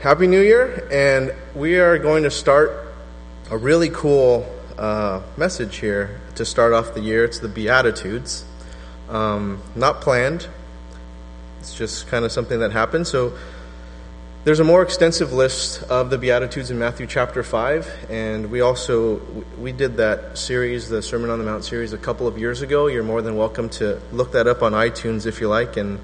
Happy New Year, and we are going to start a really cool uh, message here to start off the year. It's the Beatitudes. Um, not planned, it's just kind of something that happened. So, there's a more extensive list of the Beatitudes in Matthew chapter 5, and we also we did that series, the Sermon on the Mount series, a couple of years ago. You're more than welcome to look that up on iTunes if you like, and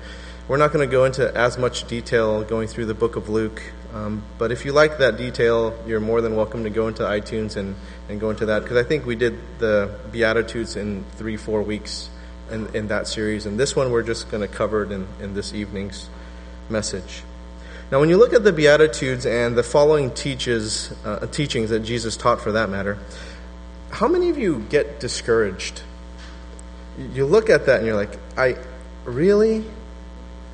we're not going to go into as much detail going through the book of Luke, um, but if you like that detail, you're more than welcome to go into iTunes and, and go into that, because I think we did the Beatitudes in three, four weeks in, in that series, and this one we're just going to cover it in, in this evening's message. Now, when you look at the Beatitudes and the following teaches, uh, teachings that Jesus taught for that matter, how many of you get discouraged? You look at that and you're like, I really?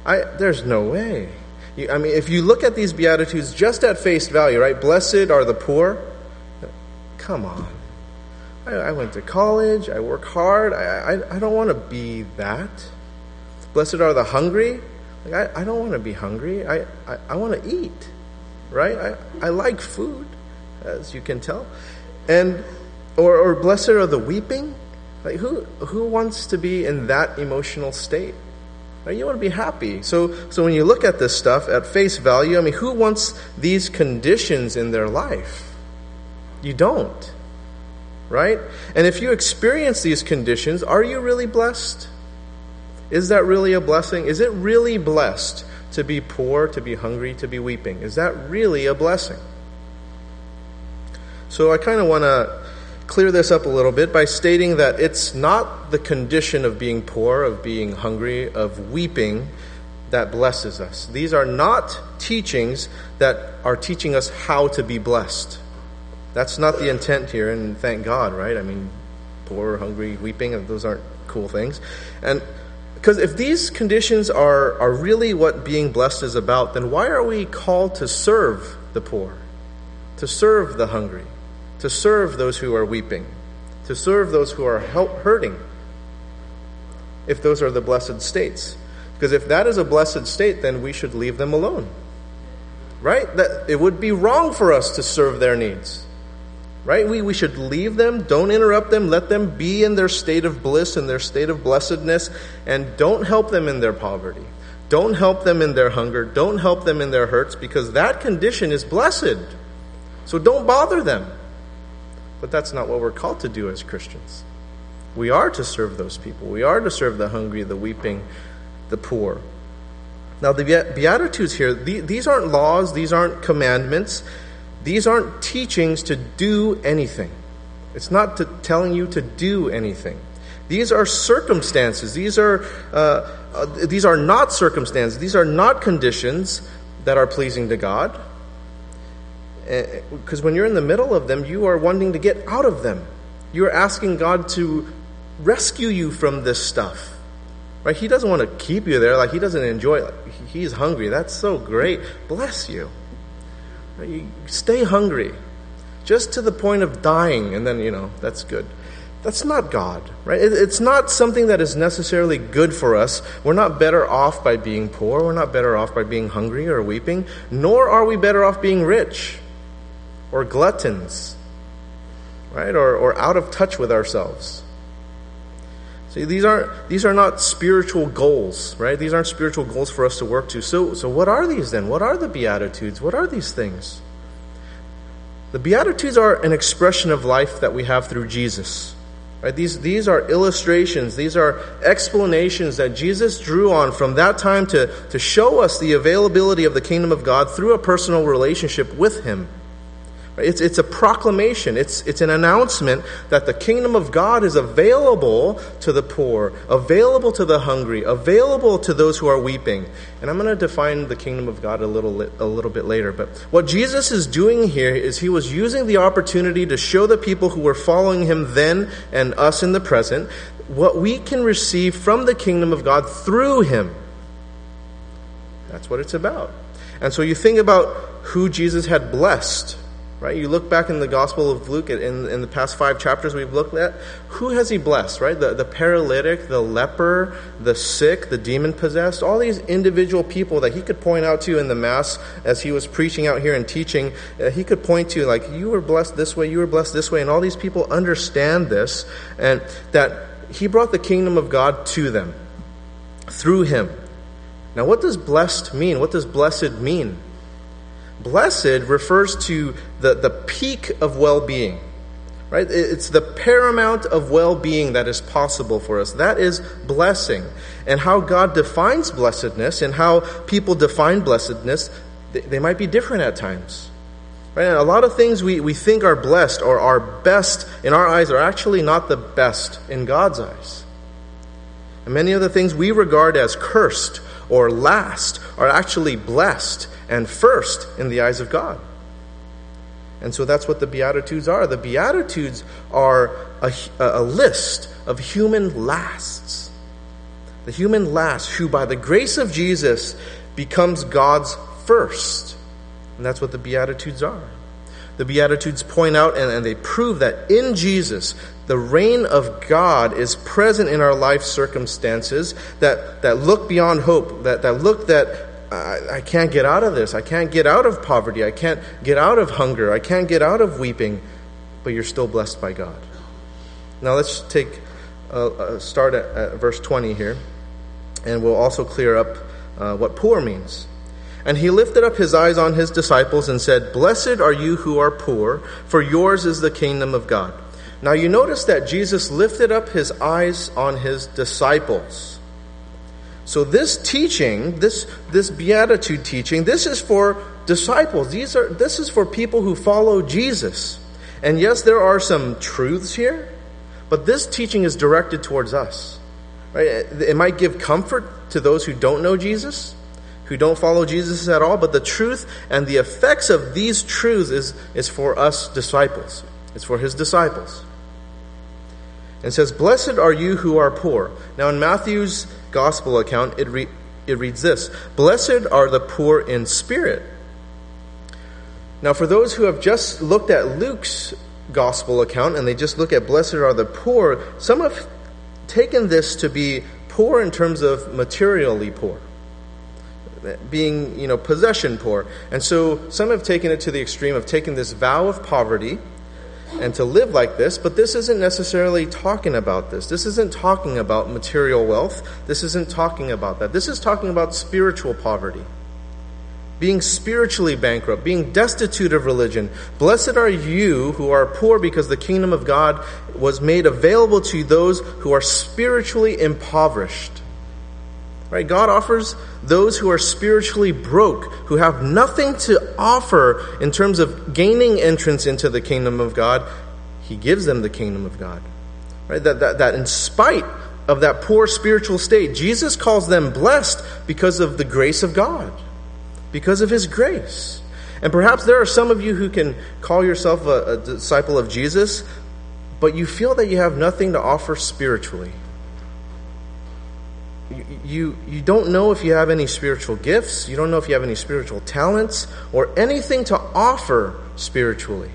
I, there's no way. You, I mean, if you look at these Beatitudes just at face value, right? Blessed are the poor. Come on. I, I went to college. I work hard. I, I, I don't want to be that. Blessed are the hungry. Like, I, I don't want to be hungry. I, I, I want to eat, right? I, I like food, as you can tell. And, or, or blessed are the weeping. Like, who, who wants to be in that emotional state? Right? You want to be happy. So, so when you look at this stuff at face value, I mean, who wants these conditions in their life? You don't. Right? And if you experience these conditions, are you really blessed? Is that really a blessing? Is it really blessed to be poor, to be hungry, to be weeping? Is that really a blessing? So I kind of want to clear this up a little bit by stating that it's not the condition of being poor, of being hungry, of weeping that blesses us. These are not teachings that are teaching us how to be blessed. That's not the intent here, and thank God, right? I mean, poor, hungry, weeping, those aren't cool things. And because if these conditions are, are really what being blessed is about, then why are we called to serve the poor, to serve the hungry? To serve those who are weeping, to serve those who are hurting, if those are the blessed states. Because if that is a blessed state, then we should leave them alone. Right? That it would be wrong for us to serve their needs. Right? We, we should leave them, don't interrupt them, let them be in their state of bliss, in their state of blessedness, and don't help them in their poverty. Don't help them in their hunger. Don't help them in their hurts, because that condition is blessed. So don't bother them. But that's not what we're called to do as Christians. We are to serve those people. We are to serve the hungry, the weeping, the poor. Now, the Beatitudes here, these aren't laws, these aren't commandments, these aren't teachings to do anything. It's not telling you to do anything. These are circumstances. These are, uh, uh, these are not circumstances. These are not conditions that are pleasing to God because eh, when you're in the middle of them, you are wanting to get out of them. You're asking God to rescue you from this stuff. Right? He doesn't want to keep you there. Like he doesn't enjoy it. He's hungry. That's so great. Bless you. You. Stay hungry. Just to the point of dying, and then, you know, that's good. That's not God, right? It's not something that is necessarily good for us. We're not better off by being poor. We're not better off by being hungry or weeping, nor are we better off being rich or gluttons, right? Or, or out of touch with ourselves. See, these aren't these are not spiritual goals, right? These aren't spiritual goals for us to work to. So, so what are these then? What are the beatitudes? What are these things? The beatitudes are an expression of life that we have through Jesus. Right? These, these are illustrations, these are explanations that Jesus drew on from that time to, to show us the availability of the kingdom of God through a personal relationship with Him. It's, it's a proclamation, it's, it's an announcement that the kingdom of God is available to the poor, available to the hungry, available to those who are weeping. And I'm going to define the kingdom of God a little, a little bit later. But what Jesus is doing here is he was using the opportunity to show the people who were following him then and us in the present what we can receive from the kingdom of God through him. That's what it's about. And so you think about who Jesus had blessed right? You look back in the Gospel of Luke, in, in the past five chapters we've looked at, who has he blessed, right? The, the paralytic, the leper, the sick, the demon possessed, all these individual people that he could point out to in the Mass as he was preaching out here and teaching. Uh, he could point to, like, you were blessed this way, you were blessed this way, and all these people understand this, and that he brought the kingdom of God to them through him. Now, what does blessed mean? What does blessed mean? Blessed refers to the, the peak of well being, right? It's the paramount of well being that is possible for us. That is blessing. And how God defines blessedness and how people define blessedness, they, they might be different at times. Right? And a lot of things we, we think are blessed or are best in our eyes are actually not the best in God's eyes. And many of the things we regard as cursed or last are actually blessed and first in the eyes of God. And so that's what the Beatitudes are. The Beatitudes are a, a list of human lasts. The human last who, by the grace of Jesus, becomes God's first. And that's what the Beatitudes are. The Beatitudes point out and, and they prove that in Jesus, the reign of God is present in our life circumstances that, that look beyond hope, that, that look that I, I can't get out of this. I can't get out of poverty. I can't get out of hunger. I can't get out of weeping. But you're still blessed by God. Now let's take a, a start at, at, verse 20 here, and we'll also clear up uh, what poor means. And he lifted up his eyes on his disciples and said, Blessed are you who are poor, for yours is the kingdom of God. Now you notice that Jesus lifted up his eyes on his disciples. So this teaching, this, this beatitude teaching, this is for disciples. These are, this is for people who follow Jesus. And yes, there are some truths here, but this teaching is directed towards us. Right? It might give comfort to those who don't know Jesus, who don't follow Jesus at all, but the truth and the effects of these truths is, is for us disciples. It's for his disciples. And says, Blessed are you who are poor. Now, in Matthew's gospel account, it, re- it reads this Blessed are the poor in spirit. Now, for those who have just looked at Luke's gospel account and they just look at blessed are the poor, some have taken this to be poor in terms of materially poor being you know possession poor and so some have taken it to the extreme of taking this vow of poverty and to live like this, but this isn't necessarily talking about this. This isn't talking about material wealth. This isn't talking about that. This is talking about spiritual poverty. Being spiritually bankrupt, being destitute of religion. Blessed are you who are poor because the kingdom of God was made available to those who are spiritually impoverished. Right? God offers those who are spiritually broke, who have nothing to offer in terms of gaining entrance into the kingdom of God, He gives them the kingdom of God. Right? That, that, that in spite of that poor spiritual state, Jesus calls them blessed because of the grace of God, because of His grace. And perhaps there are some of you who can call yourself a, a disciple of Jesus, but you feel that you have nothing to offer spiritually you, you don't know if you have any spiritual gifts, you don't know if you have any spiritual talents, or anything to offer spiritually.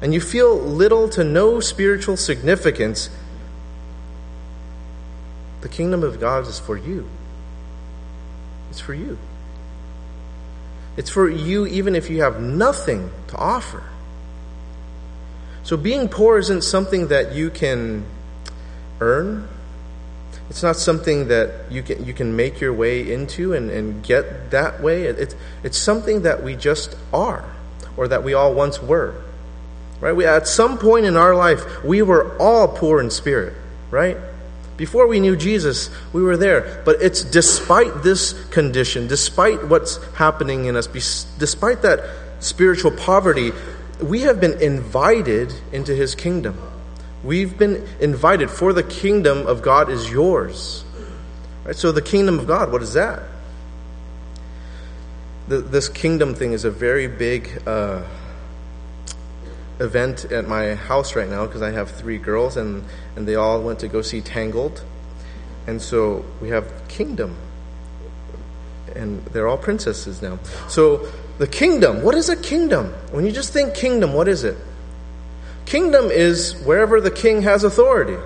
And you feel little to no spiritual significance. The kingdom of God is for you. It's for you. It's for you even if you have nothing to offer. So being poor isn't something that you can earn it's not something that you can, you can make your way into and, and get that way. It, it's, it's something that we just are, or that we all once were. Right? We, at some point in our life, we were all poor in spirit, right? Before we knew Jesus, we were there. But it's despite this condition, despite what's happening in us, despite that spiritual poverty, we have been invited into his kingdom. We've been invited, for the kingdom of God is yours. Right? So, the kingdom of God, what is that? The, this kingdom thing is a very big uh, event at my house right now because I have three girls and, and they all went to go see Tangled. And so we have kingdom and they're all princesses now. So, the kingdom, what is a kingdom? When you just think kingdom, what is it? Kingdom is wherever the king has authority.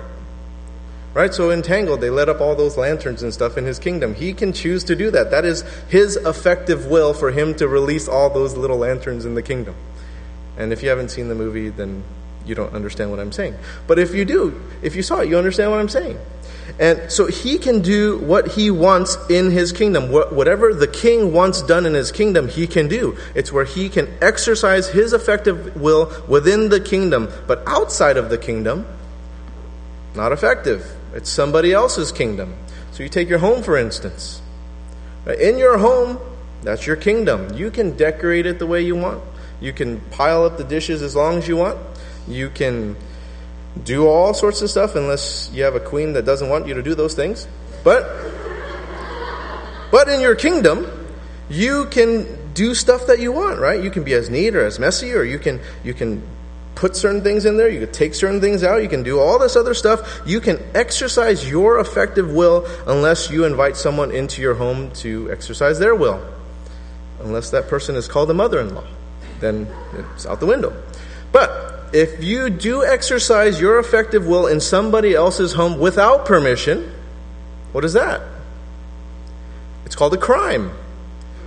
Right? So in Tangled, they let up all those lanterns and stuff in his kingdom. He can choose to do that. That is his effective will for him to release all those little lanterns in the kingdom. And if you haven't seen the movie, then you don't understand what I'm saying. But if you do, if you saw it, you understand what I'm saying. And so he can do what he wants in his kingdom. Whatever the king wants done in his kingdom, he can do. It's where he can exercise his effective will within the kingdom. But outside of the kingdom, not effective. It's somebody else's kingdom. So you take your home, for instance. In your home, that's your kingdom. You can decorate it the way you want. You can pile up the dishes as long as you want. You can do all sorts of stuff unless you have a queen that doesn't want you to do those things. But but in your kingdom, you can do stuff that you want, right? You can be as neat or as messy or you can you can put certain things in there, you can take certain things out, you can do all this other stuff. You can exercise your effective will unless you invite someone into your home to exercise their will. Unless that person is called a mother-in-law, then it's out the window. But if you do exercise your effective will in somebody else's home without permission, what is that? It's called a crime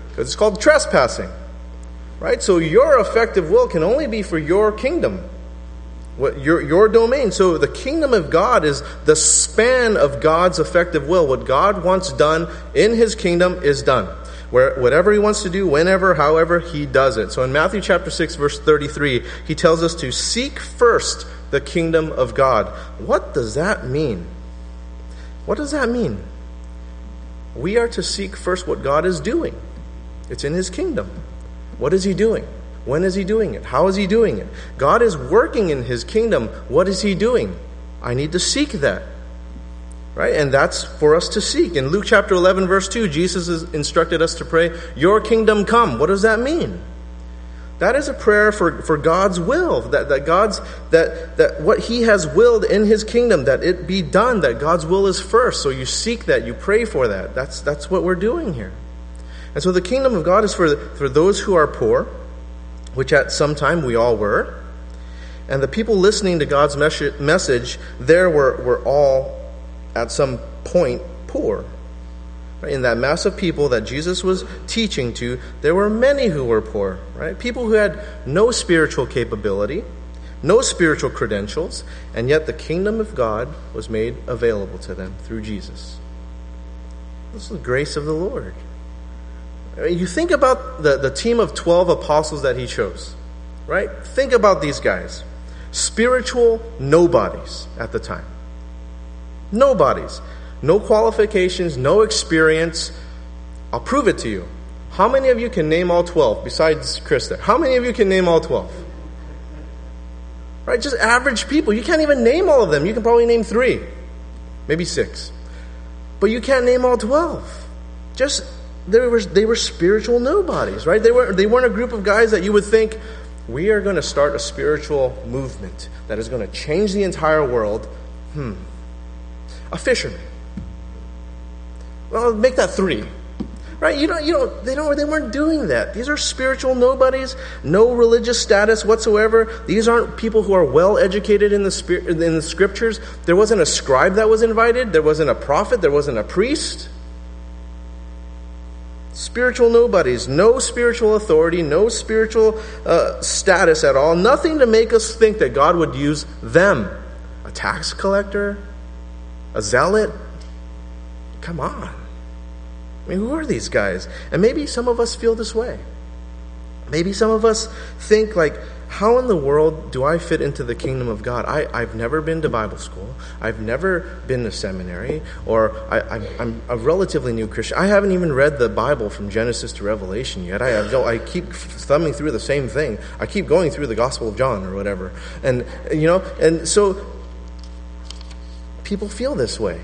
because it's called trespassing. Right? So your effective will can only be for your kingdom, what your your domain. So the kingdom of God is the span of God's effective will. What God wants done in his kingdom is done. Where, whatever he wants to do, whenever, however, he does it. So in Matthew chapter 6, verse 33, he tells us to seek first the kingdom of God. What does that mean? What does that mean? We are to seek first what God is doing. It's in his kingdom. What is he doing? When is he doing it? How is he doing it? God is working in his kingdom. What is he doing? I need to seek that. Right? And that's for us to seek. In Luke chapter 11, verse 2, Jesus has instructed us to pray, Your kingdom come. What does that mean? That is a prayer for, for God's will, that, that God's that that what He has willed in His kingdom, that it be done, that God's will is first. So you seek that, you pray for that. That's that's what we're doing here. And so the kingdom of God is for, for those who are poor, which at some time we all were. And the people listening to God's message there were, were all at some point poor. In that mass of people that Jesus was teaching to, there were many who were poor, right? People who had no spiritual capability, no spiritual credentials, and yet the kingdom of God was made available to them through Jesus. This is the grace of the Lord. You think about the, the team of 12 apostles that he chose, right? Think about these guys. Spiritual nobodies at the time. Nobodies. No qualifications, no experience. I'll prove it to you. How many of you can name all 12 besides Chris there? How many of you can name all 12? Right? Just average people. You can't even name all of them. You can probably name three, maybe six. But you can't name all 12. Just they were, they were spiritual nobodies, right? They, were, they weren't a group of guys that you would think, we are going to start a spiritual movement that is going to change the entire world. Hmm, a fisherman. Well, make that three. Right? You don't, you don't, they don't, they weren't doing that. These are spiritual nobodies, no religious status whatsoever. These aren't people who are well educated in the spirit, in the scriptures. There wasn't a scribe that was invited. There wasn't a prophet. There wasn't a priest. Spiritual nobodies, no spiritual authority, no spiritual uh, status at all, nothing to make us think that God would use them. A tax collector, a zealot? Come on. I mean, who are these guys? And maybe some of us feel this way. Maybe some of us think, like, how in the world do I fit into the kingdom of God? I, I've never been to Bible school. I've never been to seminary, or I, am a relatively new Christian. I haven't even read the Bible from Genesis to Revelation yet. I, have, I keep thumbing through the same thing. I keep going through the Gospel of John or whatever. And, you know, and so people feel this way,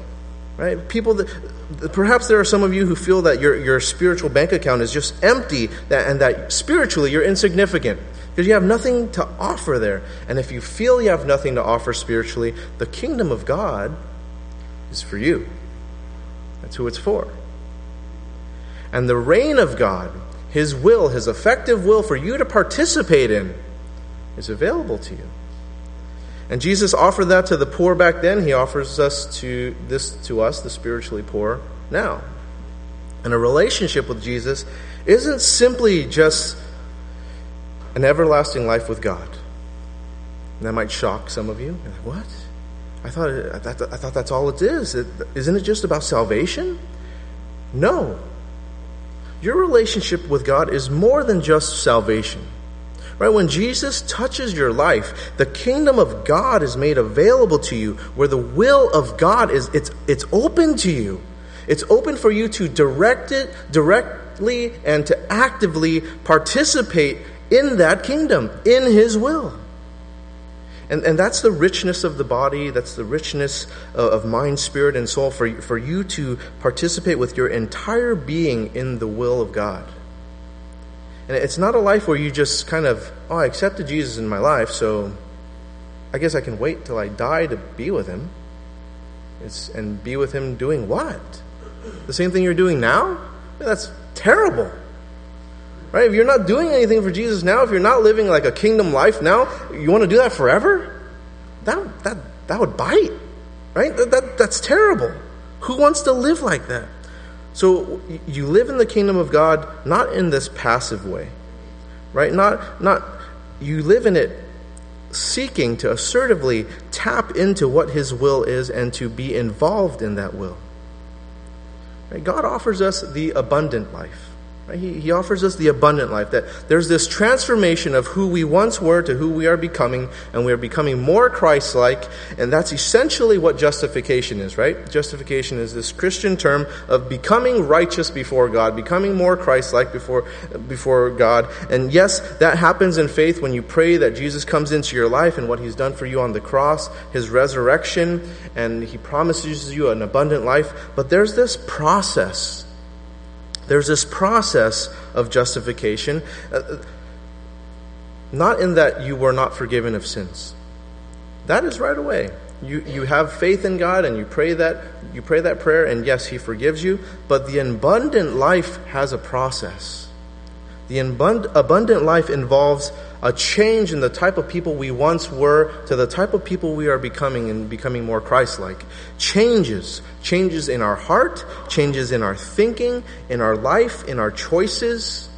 right? People that perhaps there are some of you who feel that your, your spiritual bank account is just empty that, and that spiritually you're insignificant because you have nothing to offer there. And if you feel you have nothing to offer spiritually, the kingdom of God is for you. That's who it's for. And the reign of God, His will, His effective will for you to participate in, is available to you. And Jesus offered that to the poor back then. He offers us to this to us, the spiritually poor, now. And a relationship with Jesus isn't simply just an everlasting life with God. And that might shock some of you. Like, what? I thought, I thought, I thought that's all it is. is isn't it just about salvation? No. Your relationship with God is more than just salvation. Right? When Jesus touches your life, the kingdom of God is made available to you, where the will of God is it's it's open to you. It's open for you to direct it directly and to actively participate in that kingdom, in his will. And, and that's the richness of the body, that's the richness of, of mind, spirit, and soul for, for you to participate with your entire being in the will of God. And it's not a life where you just kind of, oh, I accepted Jesus in my life, so I guess I can wait till I die to be with him. It's, and be with him doing what? The same thing you're doing now? That's terrible. Right? If you're not doing anything for Jesus now, if you're not living like a kingdom life now, you want to do that forever? That, that, that would bite. Right? That, that, that's terrible. Who wants to live like that? So you live in the kingdom of God not in this passive way, right? Not, not, you live in it seeking to assertively tap into what His will is and to be involved in that will. Right? God offers us the abundant life. He, he offers us the abundant life, that there's this transformation of who we once were to who we are becoming, and we are becoming more Christ like, and that's essentially what justification is, right? Justification is this Christian term of becoming righteous before God, becoming more Christ like before, before God. And yes, that happens in faith when you pray that Jesus comes into your life and what he's done for you on the cross, his resurrection, and he promises you an abundant life. But there's this process there's this process of justification, uh, not in that you were not forgiven of sins. That is right away. You, you have faith in God and you pray that you pray that prayer and yes he forgives you but the abundant life has a process the abundant life involves a change in the type of people we once were to the type of people we are becoming and becoming more Christ like. Changes. Changes in our heart, changes in our thinking, in our life, in our choices.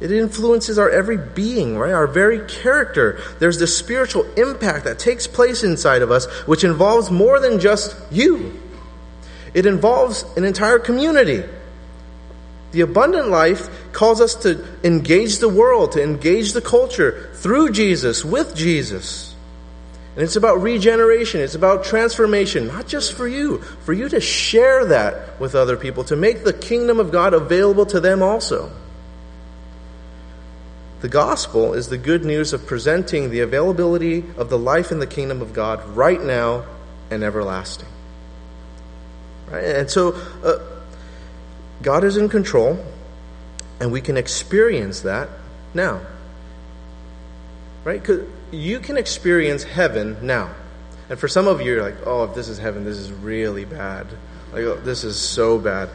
It influences our every being, right? Our very character. There's this spiritual impact that takes place inside of us, which involves more than just you. It involves an entire community. The abundant life calls us to engage the world, to engage the culture through Jesus, with Jesus. And it's about regeneration, it's about transformation, not just for you, for you to share that with other people, to make the kingdom of God available to them also. The gospel is the good news of presenting the availability of the life in the kingdom of God right now and everlasting. Right? And so, uh, God is in control, and we can experience that now. Right? Because you can experience heaven now. And for some of you, you're like, oh, if this is heaven, this is really bad. Like, oh, this is so bad.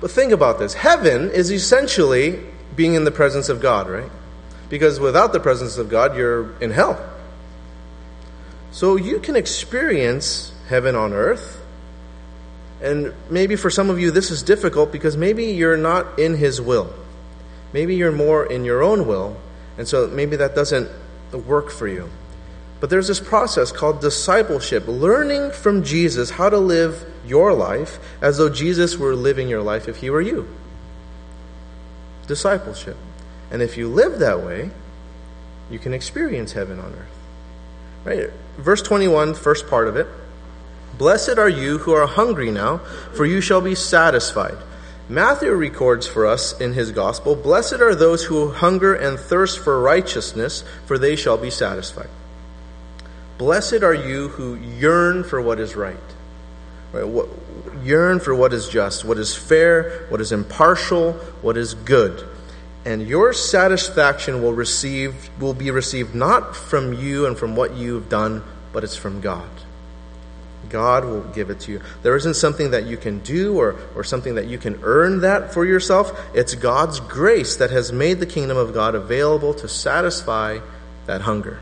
But think about this heaven is essentially being in the presence of God, right? Because without the presence of God, you're in hell. So you can experience heaven on earth and maybe for some of you, this is difficult because maybe you're not in His will. Maybe you're more in your own will, and so maybe that doesn't work for you. But there's this process called discipleship, learning from Jesus how to live your life as though Jesus were living your life if He were you. Discipleship. And if you live that way, you can experience heaven on earth. Right? Verse 21, first part of it. Blessed are you who are hungry now, for you shall be satisfied. Matthew records for us in his gospel Blessed are those who hunger and thirst for righteousness, for they shall be satisfied. Blessed are you who yearn for what is right. right? What, yearn for what is just, what is fair, what is impartial, what is good. And your satisfaction will receive will be received not from you and from what you've done, but it's from God. God will give it to you. There isn't something that you can do or, or something that you can earn that for yourself. It's God's grace that has made the kingdom of God available to satisfy that hunger.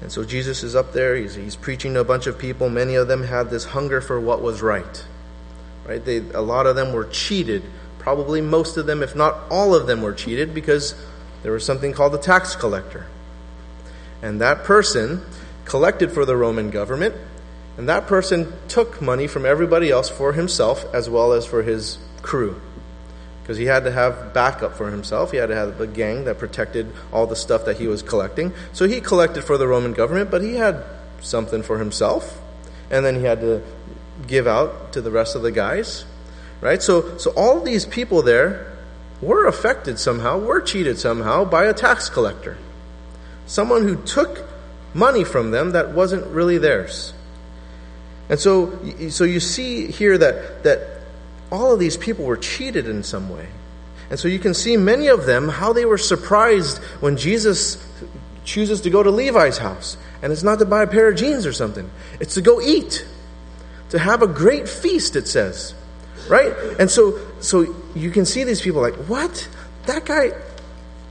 And so Jesus is up there, he's, he's preaching to a bunch of people. Many of them had this hunger for what was right. Right? They, a lot of them were cheated. Probably most of them, if not all of them, were cheated because there was something called the tax collector. And that person collected for the Roman government, and that person took money from everybody else for himself as well as for his crew because he had to have backup for himself. He had to have a gang that protected all the stuff that he was collecting. So he collected for the Roman government, but he had something for himself, and then he had to give out to the rest of the guys. Right? So so all these people there were affected somehow, were cheated somehow by a tax collector. Someone who took money from them that wasn't really theirs. And so so you see here that that all of these people were cheated in some way. And so you can see many of them how they were surprised when Jesus chooses to go to Levi's house. And it's not to buy a pair of jeans or something, it's to go eat, to have a great feast, it says. Right? And so, so you can see these people like, what? That guy,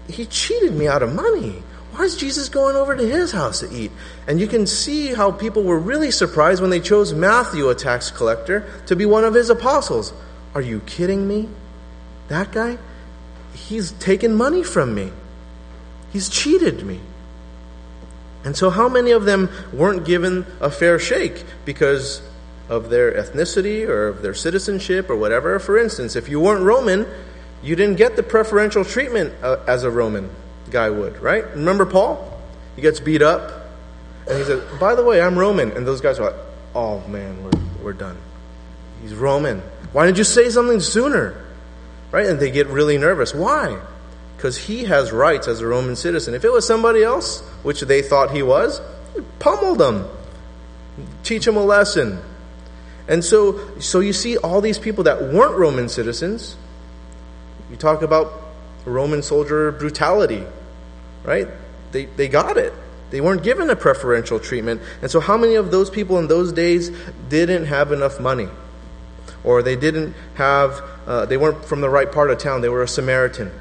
he cheated me out of money. Why is Jesus going over to his house to eat? And you can see how people were really surprised when they chose Matthew, a tax collector, to be one of his apostles. Are you kidding me? That guy? He's taken money from me. He's cheated me. And so, how many of them weren't given a fair shake because of their ethnicity or of their citizenship or whatever? For instance, if you weren't Roman, you didn't get the preferential treatment uh, as a Roman guy would, right? Remember Paul? He gets beat up, and he says, By the way, I'm Roman. And those guys are like, Oh man, we're, we're done. He's Roman. Why didn't you say something sooner? Right? And they get really nervous. Why? Because he has rights as a Roman citizen. If it was somebody else, which they thought he was, pummel them, teach them a lesson. And so, so you see all these people that weren't Roman citizens. You talk about Roman soldier brutality, right? They, they got it. They weren't given a preferential treatment. And so, how many of those people in those days didn't have enough money? or they didn't have, uh, they weren't from the right part of town, they were a Samaritan.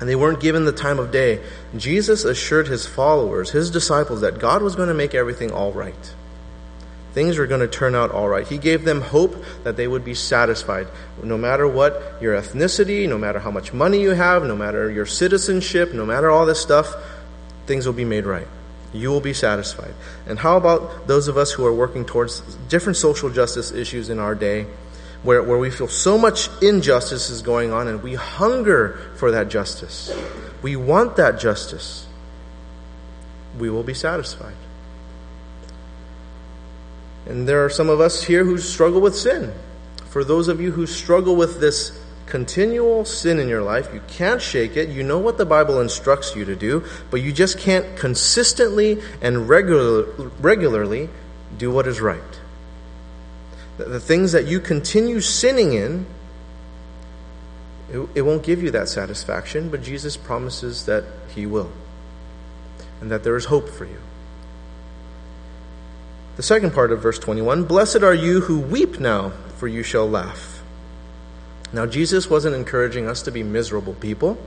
And they weren't given the time of day. Jesus assured his followers, his disciples, that God was going to make everything all right. Things were going to turn out all right. He gave them hope that they would be satisfied. No matter what your ethnicity, no matter how much money you have, no matter your citizenship, no matter all this stuff, things will be made right. You will be satisfied. And how about those of us who are working towards different social justice issues in our day? where, where we feel so much injustice is going on and we hunger for that justice. We want that justice. We will be satisfied. And there are some of us here who struggle with sin. For those of you who struggle with this continual sin in your life, you can't shake it. You know what the Bible instructs you to do, but you just can't consistently and regular, regularly do what is right the things that you continue sinning in, it, it won't give you that satisfaction, but Jesus promises that He will, and that there is hope for you. The second part of verse 21 Blessed are you who weep now, for you shall laugh. Now, Jesus wasn't encouraging us to be miserable people.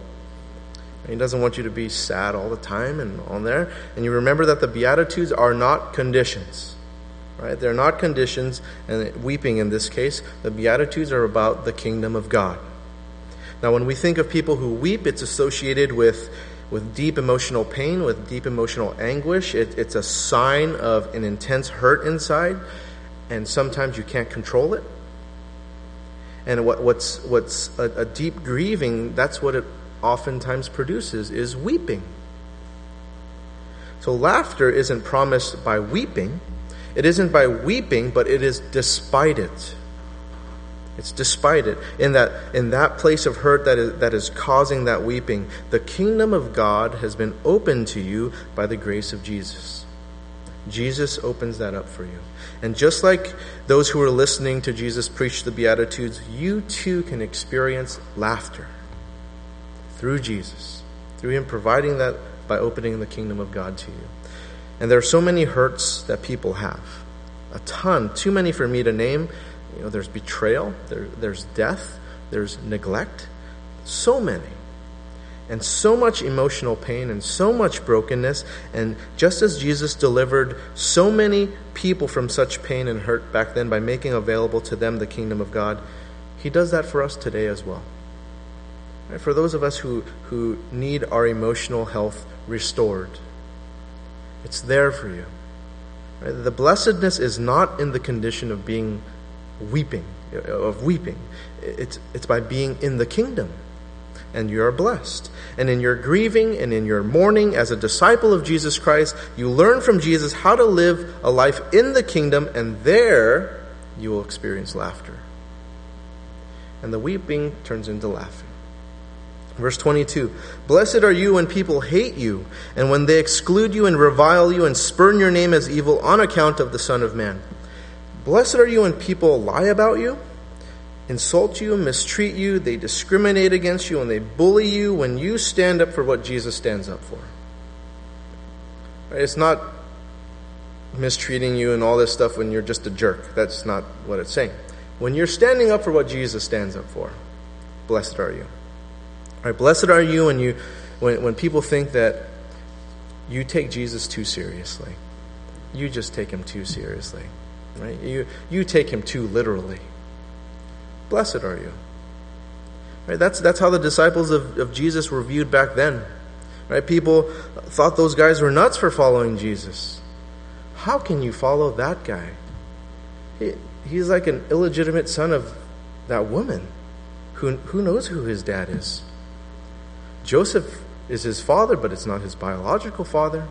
He doesn't want you to be sad all the time and on there. And you remember that the Beatitudes are not conditions. Right? They're not conditions, and weeping in this case. The Beatitudes are about the kingdom of God. Now, when we think of people who weep, it's associated with, with deep emotional pain, with deep emotional anguish. It, it's a sign of an intense hurt inside, and sometimes you can't control it. And what, what's, what's a, a deep grieving, that's what it oftentimes produces, is weeping. So, laughter isn't promised by weeping it isn't by weeping, but it is despite it. It's despite it. In that, in that place of hurt that is, that is causing that weeping, the kingdom of God has been opened to you by the grace of Jesus. Jesus opens that up for you. And just like those who are listening to Jesus preach the Beatitudes, you too can experience laughter through Jesus, through Him providing that by opening the kingdom of God to you. And there are so many hurts that people have. a ton, too many for me to name. You know, there's betrayal, there, there's death, there's neglect, so many. And so much emotional pain and so much brokenness. And just as Jesus delivered so many people from such pain and hurt back then by making available to them the kingdom of God, He does that for us today as well. Right? For those of us who, who need our emotional health restored, it's there for you. Right? The blessedness is not in the condition of being weeping, uh, of weeping. It's, it's by being in the kingdom. And you are blessed. And in your grieving and in your mourning as a disciple of Jesus Christ, you learn from Jesus how to live a life in the kingdom, and there you will experience laughter. And the weeping turns into laughing. Verse 22 Blessed are you when people hate you, and when they exclude you and revile you and spurn your name as evil on account of the Son of Man. Blessed are you when people lie about you, insult you, mistreat you, they discriminate against you, and they bully you when you stand up for what Jesus stands up for. It's not mistreating you and all this stuff when you're just a jerk. That's not what it's saying. When you're standing up for what Jesus stands up for, blessed are you. Right, blessed are you when you when, when people think that you take Jesus too seriously. You just take him too seriously. Right? You you take him too literally. Blessed are you. Right? That's that's how the disciples of, of Jesus were viewed back then. Right? People thought those guys were nuts for following Jesus. How can you follow that guy? He, he's like an illegitimate son of that woman. Who, who knows who his dad is? Joseph is his father, but it's not his biological father.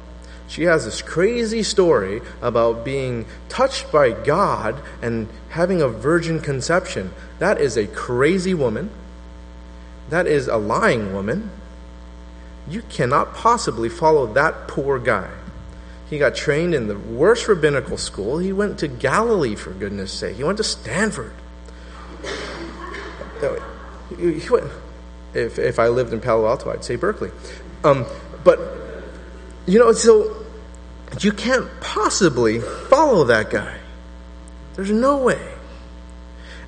She has this crazy story about being touched by God and having a virgin conception. That is a crazy woman. That is a lying woman. You cannot possibly follow that poor guy. He got trained in the worst rabbinical school. He went to Galilee, for goodness sake. He went to Stanford. If, if I lived in Palo Alto, I'd say Berkeley. Um, but, you know, so you can't possibly follow that guy. There's no way.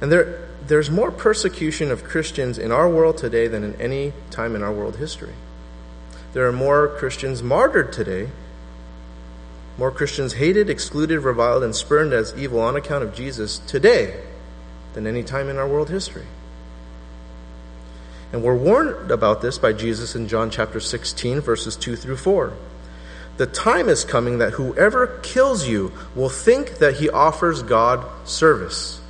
And there, there's more persecution of Christians in our world today than in any time in our world history. There are more Christians martyred today, more Christians hated, excluded, reviled, and spurned as evil on account of Jesus today than any time in our world history. And we're warned about this by Jesus in John chapter 16, verses 2 through 4. The time is coming that whoever kills you will think that he offers God service.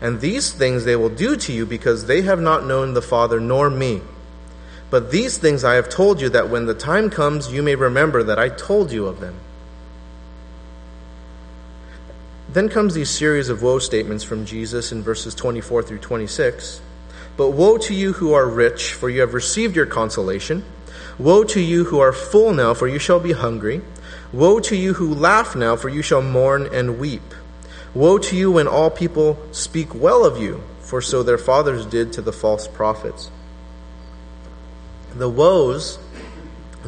And these things they will do to you because they have not known the Father nor me. But these things I have told you that when the time comes, you may remember that I told you of them. Then comes these series of woe statements from Jesus in verses 24 through 26. But woe to you who are rich, for you have received your consolation. Woe to you who are full now, for you shall be hungry. Woe to you who laugh now, for you shall mourn and weep. Woe to you when all people speak well of you, for so their fathers did to the false prophets. The woes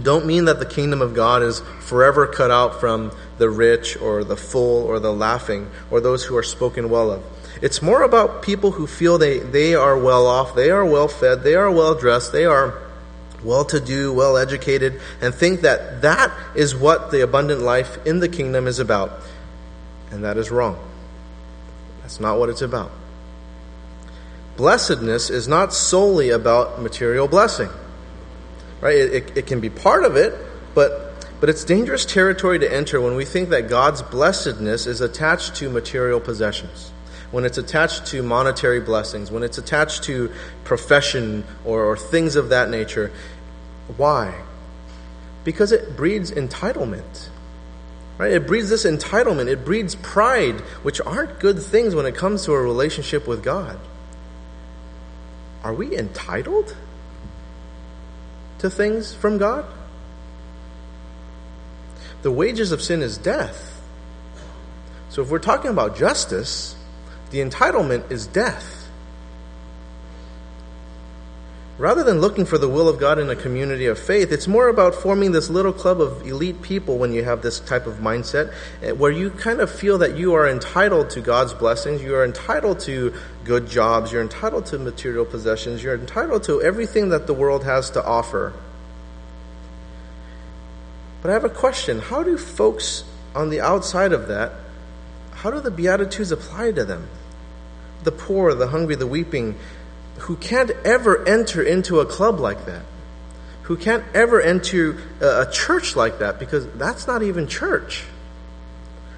don't mean that the kingdom of God is forever cut out from the rich or the full or the laughing or those who are spoken well of. It's more about people who feel they, they are well off, they are well fed, they are well dressed, they are well to do, well educated, and think that that is what the abundant life in the kingdom is about. And that is wrong. That's not what it's about. Blessedness is not solely about material blessing. Right? It, it, it can be part of it, but but it's dangerous territory to enter when we think that God's blessedness is attached to material possessions when it's attached to monetary blessings, when it's attached to profession or, or things of that nature. Why? Because it breeds entitlement. Right? It breeds this entitlement. It breeds pride, which aren't good things when it comes to a relationship with God. Are we entitled to things from God? The wages of sin is death. So if we're talking about justice, the entitlement is death. rather than looking for the will of God in a community of faith, it's more about forming this little club of elite people when you have this type of mindset, eh, where you kind of feel that you are entitled to God's blessings, you are entitled to good jobs, you're entitled to material possessions, you're entitled to everything that the world has to offer. But I have a question. How do folks on the outside of that, how do the Beatitudes apply to them? The poor, the hungry, the weeping, who can't ever enter into a club like that, who can't ever enter uh, a church like that, because that's not even church.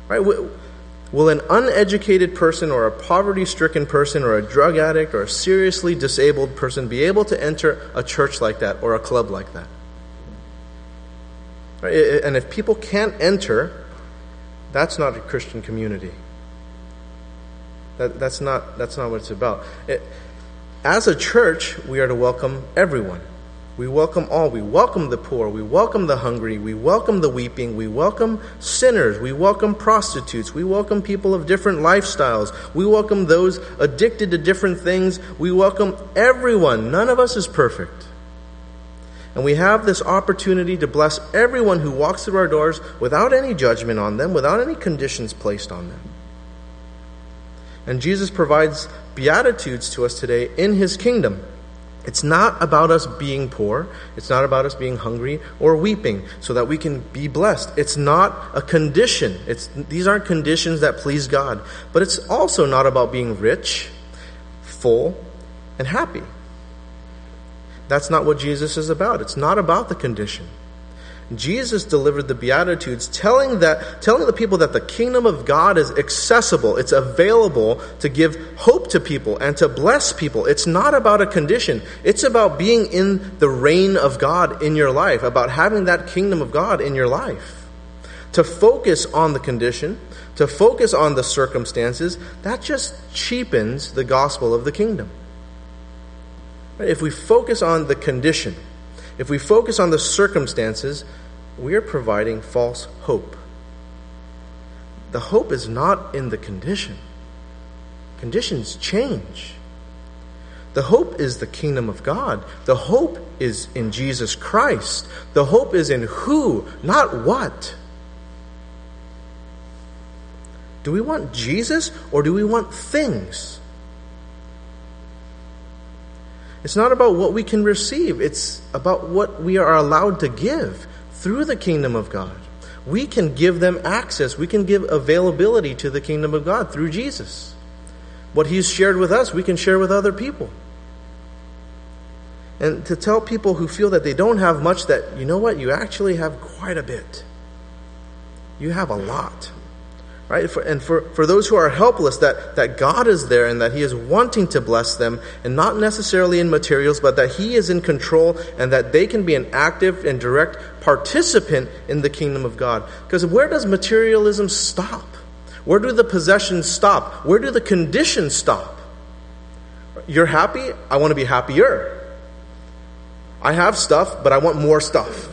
Right? Will an uneducated person or a poverty stricken person or a drug addict or a seriously disabled person be able to enter a church like that or a club like that? Right? And if people can't enter, that's not a Christian community. That, that's, not, that's not what it's about. It, as a church, we are to welcome everyone. We welcome all. We welcome the poor. We welcome the hungry. We welcome the weeping. We welcome sinners. We welcome prostitutes. We welcome people of different lifestyles. We welcome those addicted to different things. We welcome everyone. None of us is perfect. And we have this opportunity to bless everyone who walks through our doors without any judgment on them, without any conditions placed on them. And Jesus provides beatitudes to us today in his kingdom. It's not about us being poor. It's not about us being hungry or weeping so that we can be blessed. It's not a condition. It's, these aren't conditions that please God. But it's also not about being rich, full, and happy. That's not what Jesus is about. It's not about the condition. Jesus delivered the Beatitudes, telling that, telling the people that the kingdom of God is accessible, it's available to give hope to people and to bless people. It's not about a condition. It's about being in the reign of God in your life, about having that kingdom of God in your life. To focus on the condition, to focus on the circumstances, that just cheapens the gospel of the kingdom. If we focus on the condition, if we focus on the circumstances, we are providing false hope. The hope is not in the condition. Conditions change. The hope is the kingdom of God. The hope is in Jesus Christ. The hope is in who, not what. Do we want Jesus or do we want things? It's not about what we can receive, it's about what we are allowed to give through the kingdom of God. We can give them access, we can give availability to the kingdom of God through Jesus. What He's shared with us, we can share with other people. And to tell people who feel that they don't have much that, you know what, you actually have quite a bit. You have a lot right? And for, for those who are helpless, that, that God is there and that He is wanting to bless them, and not necessarily in materials, but that He is in control and that they can be an active and direct participant in the kingdom of God. Because where does materialism stop? Where do the possessions stop? Where do the conditions stop? You're happy? I want to be happier. I have stuff, but I want more stuff.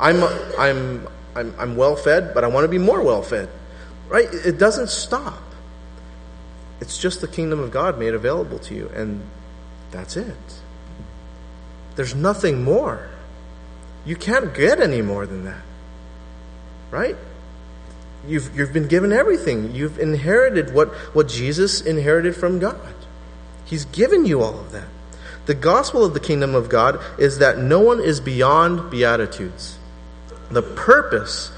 I'm, I'm, I'm, I'm well fed, but I want to be more well fed. Right? It doesn't stop. It's just the kingdom of God made available to you, and that's it. There's nothing more. You can't get any more than that. Right? You've, you've been given everything. You've inherited what, what Jesus inherited from God. He's given you all of that. The gospel of the kingdom of God is that no one is beyond beatitudes. The purpose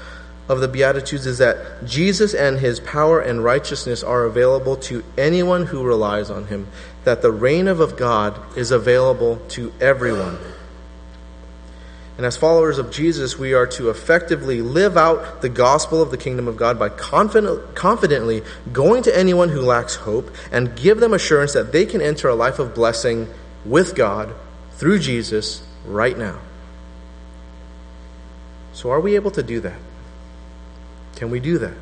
of the Beatitudes is that Jesus and his power and righteousness are available to anyone who relies on him, that the reign of God is available to everyone. And as followers of Jesus, we are to effectively live out the gospel of the kingdom of God by confident, confidently going to anyone who lacks hope and give them assurance that they can enter a life of blessing with God through Jesus right now. So, are we able to do that? Can we do that?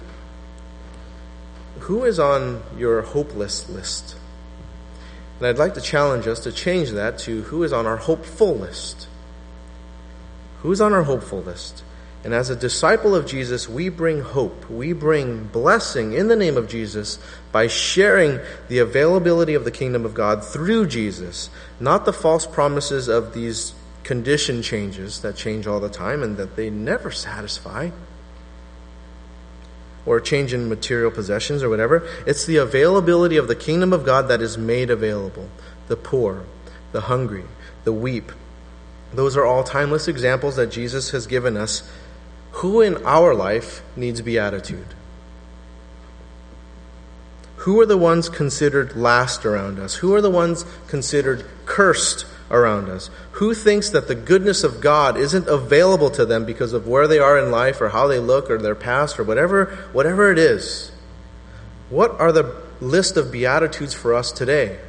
Who is on your hopeless list? And I'd like to challenge us to change that to who is on our hopeful list. Who's on our hopeful list? And as a disciple of Jesus, we bring hope, we bring blessing in the name of Jesus by sharing the availability of the kingdom of God through Jesus, not the false promises of these condition changes that change all the time and that they never satisfy or change in material possessions or whatever. It's the availability of the kingdom of God that is made available. The poor, the hungry, the weep. Those are all timeless examples that Jesus has given us who in our life needs beatitude? Who are the ones considered last around us? Who are the ones considered cursed around us? Who thinks that the goodness of God isn't available to them because of where they are in life or how they look or their past or whatever, whatever it is? What are the list of beatitudes for us today?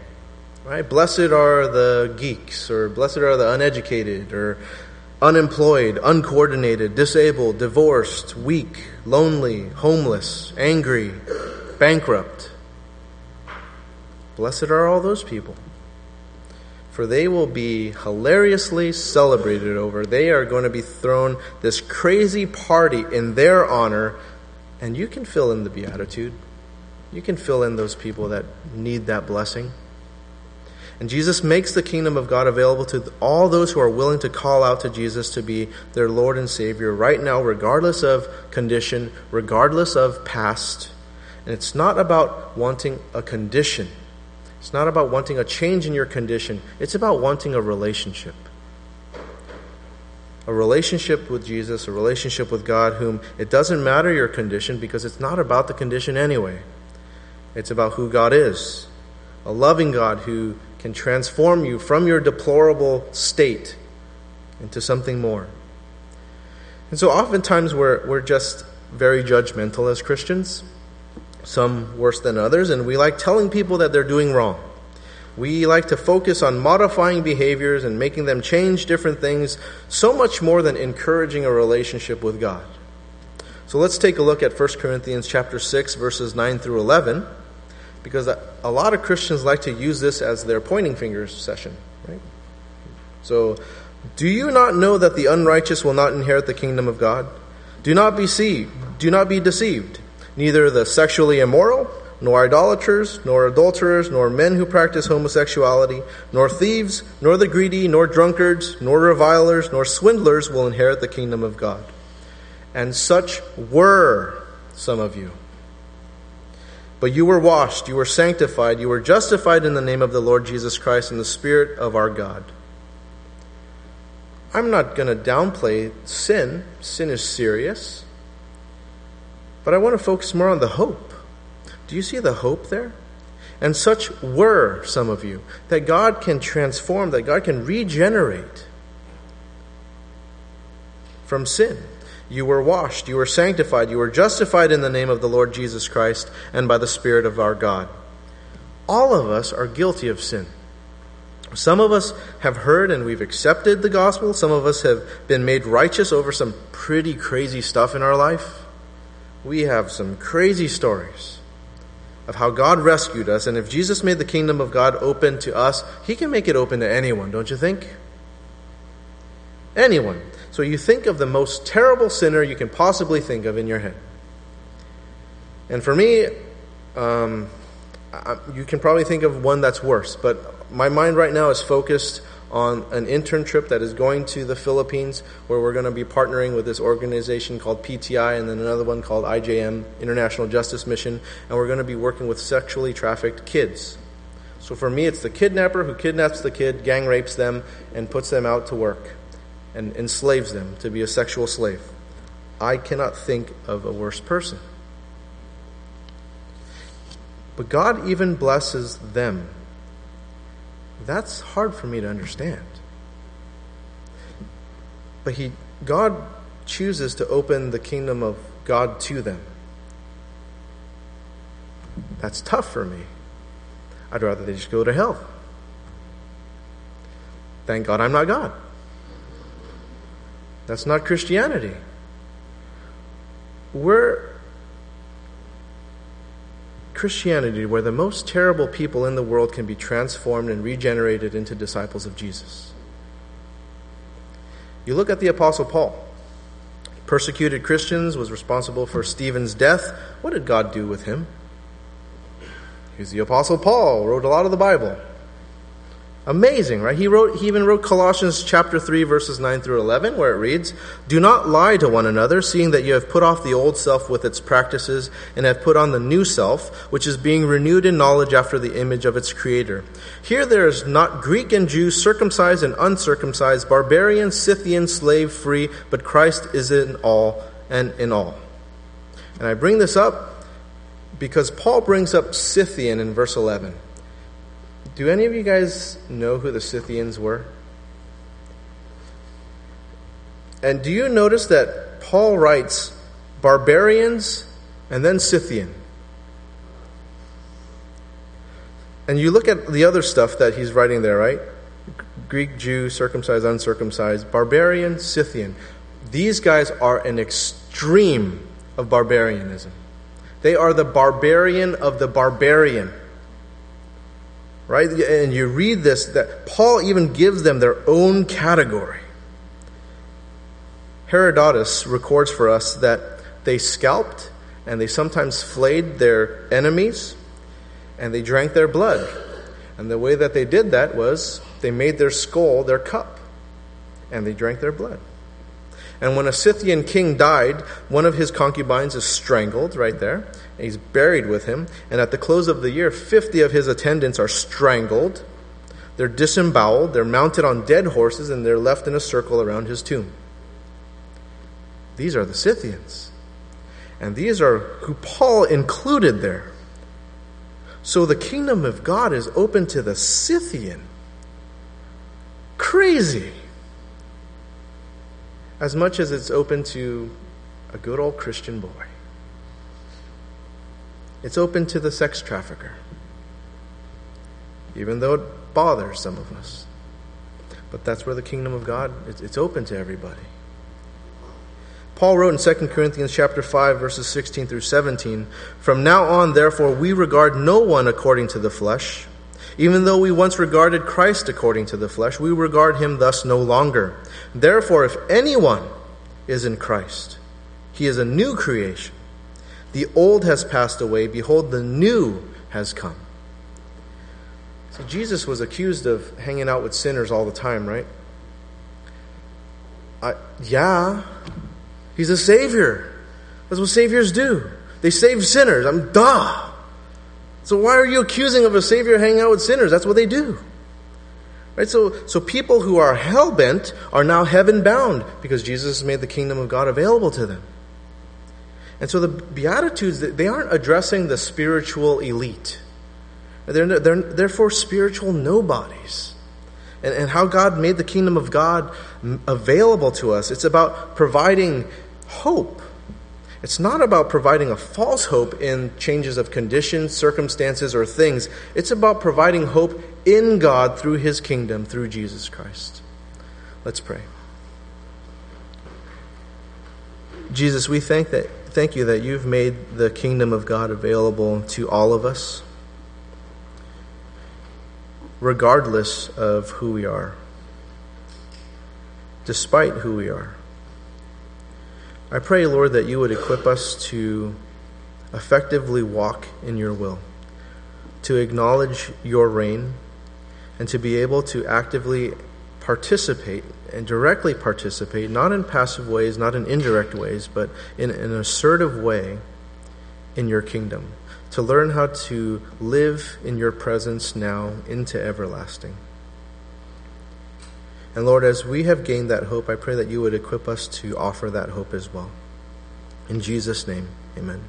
Right? Blessed are the geeks, or blessed are the uneducated, or unemployed, uncoordinated, disabled, divorced, weak, lonely, homeless, angry, bankrupt. Blessed are all those people. For they will be hilariously celebrated over. They are going to be thrown this crazy party in their honor, and you can fill in the beatitude. You can fill in those people that need that blessing. And Jesus makes the kingdom of God available to all those who are willing to call out to Jesus to be their Lord and Savior right now, regardless of condition, regardless of past. And it's not about wanting a condition, it's not about wanting a change in your condition, it's about wanting a relationship. A relationship with Jesus, a relationship with God, whom it doesn't matter your condition because it's not about the condition anyway. It's about who God is. A loving God who can transform you from your deplorable state into something more. And so oftentimes we're, we're just very judgmental as Christians, some worse than others, and we like telling people that they're doing wrong. We like to focus on modifying behaviors and making them change different things so much more than encouraging a relationship with God. So let's take a look at 1 Corinthians chapter 6 verses 9 through 11 because a lot of Christians like to use this as their pointing fingers session, right? So, do you not know that the unrighteous will not inherit the kingdom of God? Do not be deceived. Do not be deceived. Neither the sexually immoral, nor idolaters, nor adulterers, nor men who practice homosexuality, nor thieves, nor the greedy, nor drunkards, nor revilers, nor swindlers will inherit the kingdom of God. And such were some of you. But you were washed, you were sanctified, you were justified in the name of the Lord Jesus Christ and the Spirit of our God. I'm not going to downplay sin. Sin is serious. But I want to focus more on the hope. Do you see the hope there? And such were some of you, that God can transform, that God can regenerate from sin. You were washed, you were sanctified, you were justified in the name of the Lord Jesus Christ and by the Spirit of our God. All of us are guilty of sin. Some of us have heard and we've accepted the gospel. Some of us have been made righteous over some pretty crazy stuff in our life. We have some crazy stories of how God rescued us. And if Jesus made the kingdom of God open to us, he can make it open to anyone, don't you think? Anyone. So you think of the most terrible sinner you can possibly think of in your head. And for me, um, I, you can probably think of one that's worse, but my mind right now is focused on an intern trip that is going to the Philippines where we're going to be partnering with this organization called PTI and then another one called IJM, International Justice Mission, and we're going to be working with sexually trafficked kids. So for me, it's the kidnapper who kidnaps the kid, gang rapes them, and puts them out to work and enslaves them to be a sexual slave. I cannot think of a worse person. But God even blesses them. That's hard for me to understand. But he God chooses to open the kingdom of God to them. That's tough for me. I'd rather they just go to hell. Thank God I'm not God. That's not Christianity. We're Christianity where the most terrible people in the world can be transformed and regenerated into disciples of Jesus. You look at the Apostle Paul. persecuted Christians, was responsible for Stephen's death. What did God do with him? He's the Apostle Paul, wrote a lot of the Bible. Amazing, right? He wrote he even wrote Colossians chapter 3 verses 9 through 11 where it reads, "Do not lie to one another, seeing that you have put off the old self with its practices and have put on the new self, which is being renewed in knowledge after the image of its creator." Here there is not Greek and Jew, circumcised and uncircumcised, barbarian, Scythian, slave, free, but Christ is in all and in all. And I bring this up because Paul brings up Scythian in verse 11. Do any of you guys know who the Scythians were? And do you notice that Paul writes barbarians and then Scythian? And you look at the other stuff that he's writing there, right? Greek, Jew, circumcised, uncircumcised, barbarian, Scythian. These guys are an extreme of barbarianism. They are the barbarian of the barbarian right? And you read this that Paul even gives them their own category. Herodotus records for us that they scalped and they sometimes flayed their enemies and they drank their blood. And the way that they did that was they made their skull their cup and they drank their blood. And when a Scythian king died, one of his concubines is strangled right there he's buried with him. And at the close of the year, 50 of his attendants are strangled. They're disemboweled. They're mounted on dead horses, and they're left in a circle around his tomb. These are the Scythians. And these are who Paul included there. So the kingdom of God is open to the Scythian. Crazy. As much as it's open to a good old Christian boy. It's open to the sex trafficker, even though it bothers some of us. But that's where the kingdom of God it's open to everybody. Paul wrote in 2 Corinthians chapter 5 verses 16 through 17, "From now on therefore we regard no one according to the flesh, even though we once regarded Christ according to the flesh, we regard him thus no longer. Therefore if anyone is in Christ, he is a new creation. The old has passed away. Behold, the new has come. See, Jesus was accused of hanging out with sinners all the time, right? I, yeah, he's a savior. That's what saviors do. They save sinners. I'm duh. So why are you accusing of a savior hanging out with sinners? That's what they do. Right? So, so people who are hell bent are now heaven bound because Jesus made the kingdom of God available to them. And so the Beatitudes, they aren't addressing the spiritual elite. They're, they're, for spiritual nobodies. And, and how God made the kingdom of God available to us. It's about providing hope. It's not about providing a false hope in changes of conditions, circumstances, or things. It's about providing hope in God through His kingdom, through Jesus Christ. Let's pray. Jesus, we thank that thank you that you've made the kingdom of God available to all of us, regardless of who we are, despite who we are. I pray, Lord, that you would equip us to effectively walk in your will, to acknowledge your reign, and to be able to actively participate and directly participate, not in passive ways, not in indirect ways, but in an assertive way in your kingdom, to learn how to live in your presence now into everlasting. And Lord, as we have gained that hope, I pray that you would equip us to offer that hope as well. In Jesus' name, amen.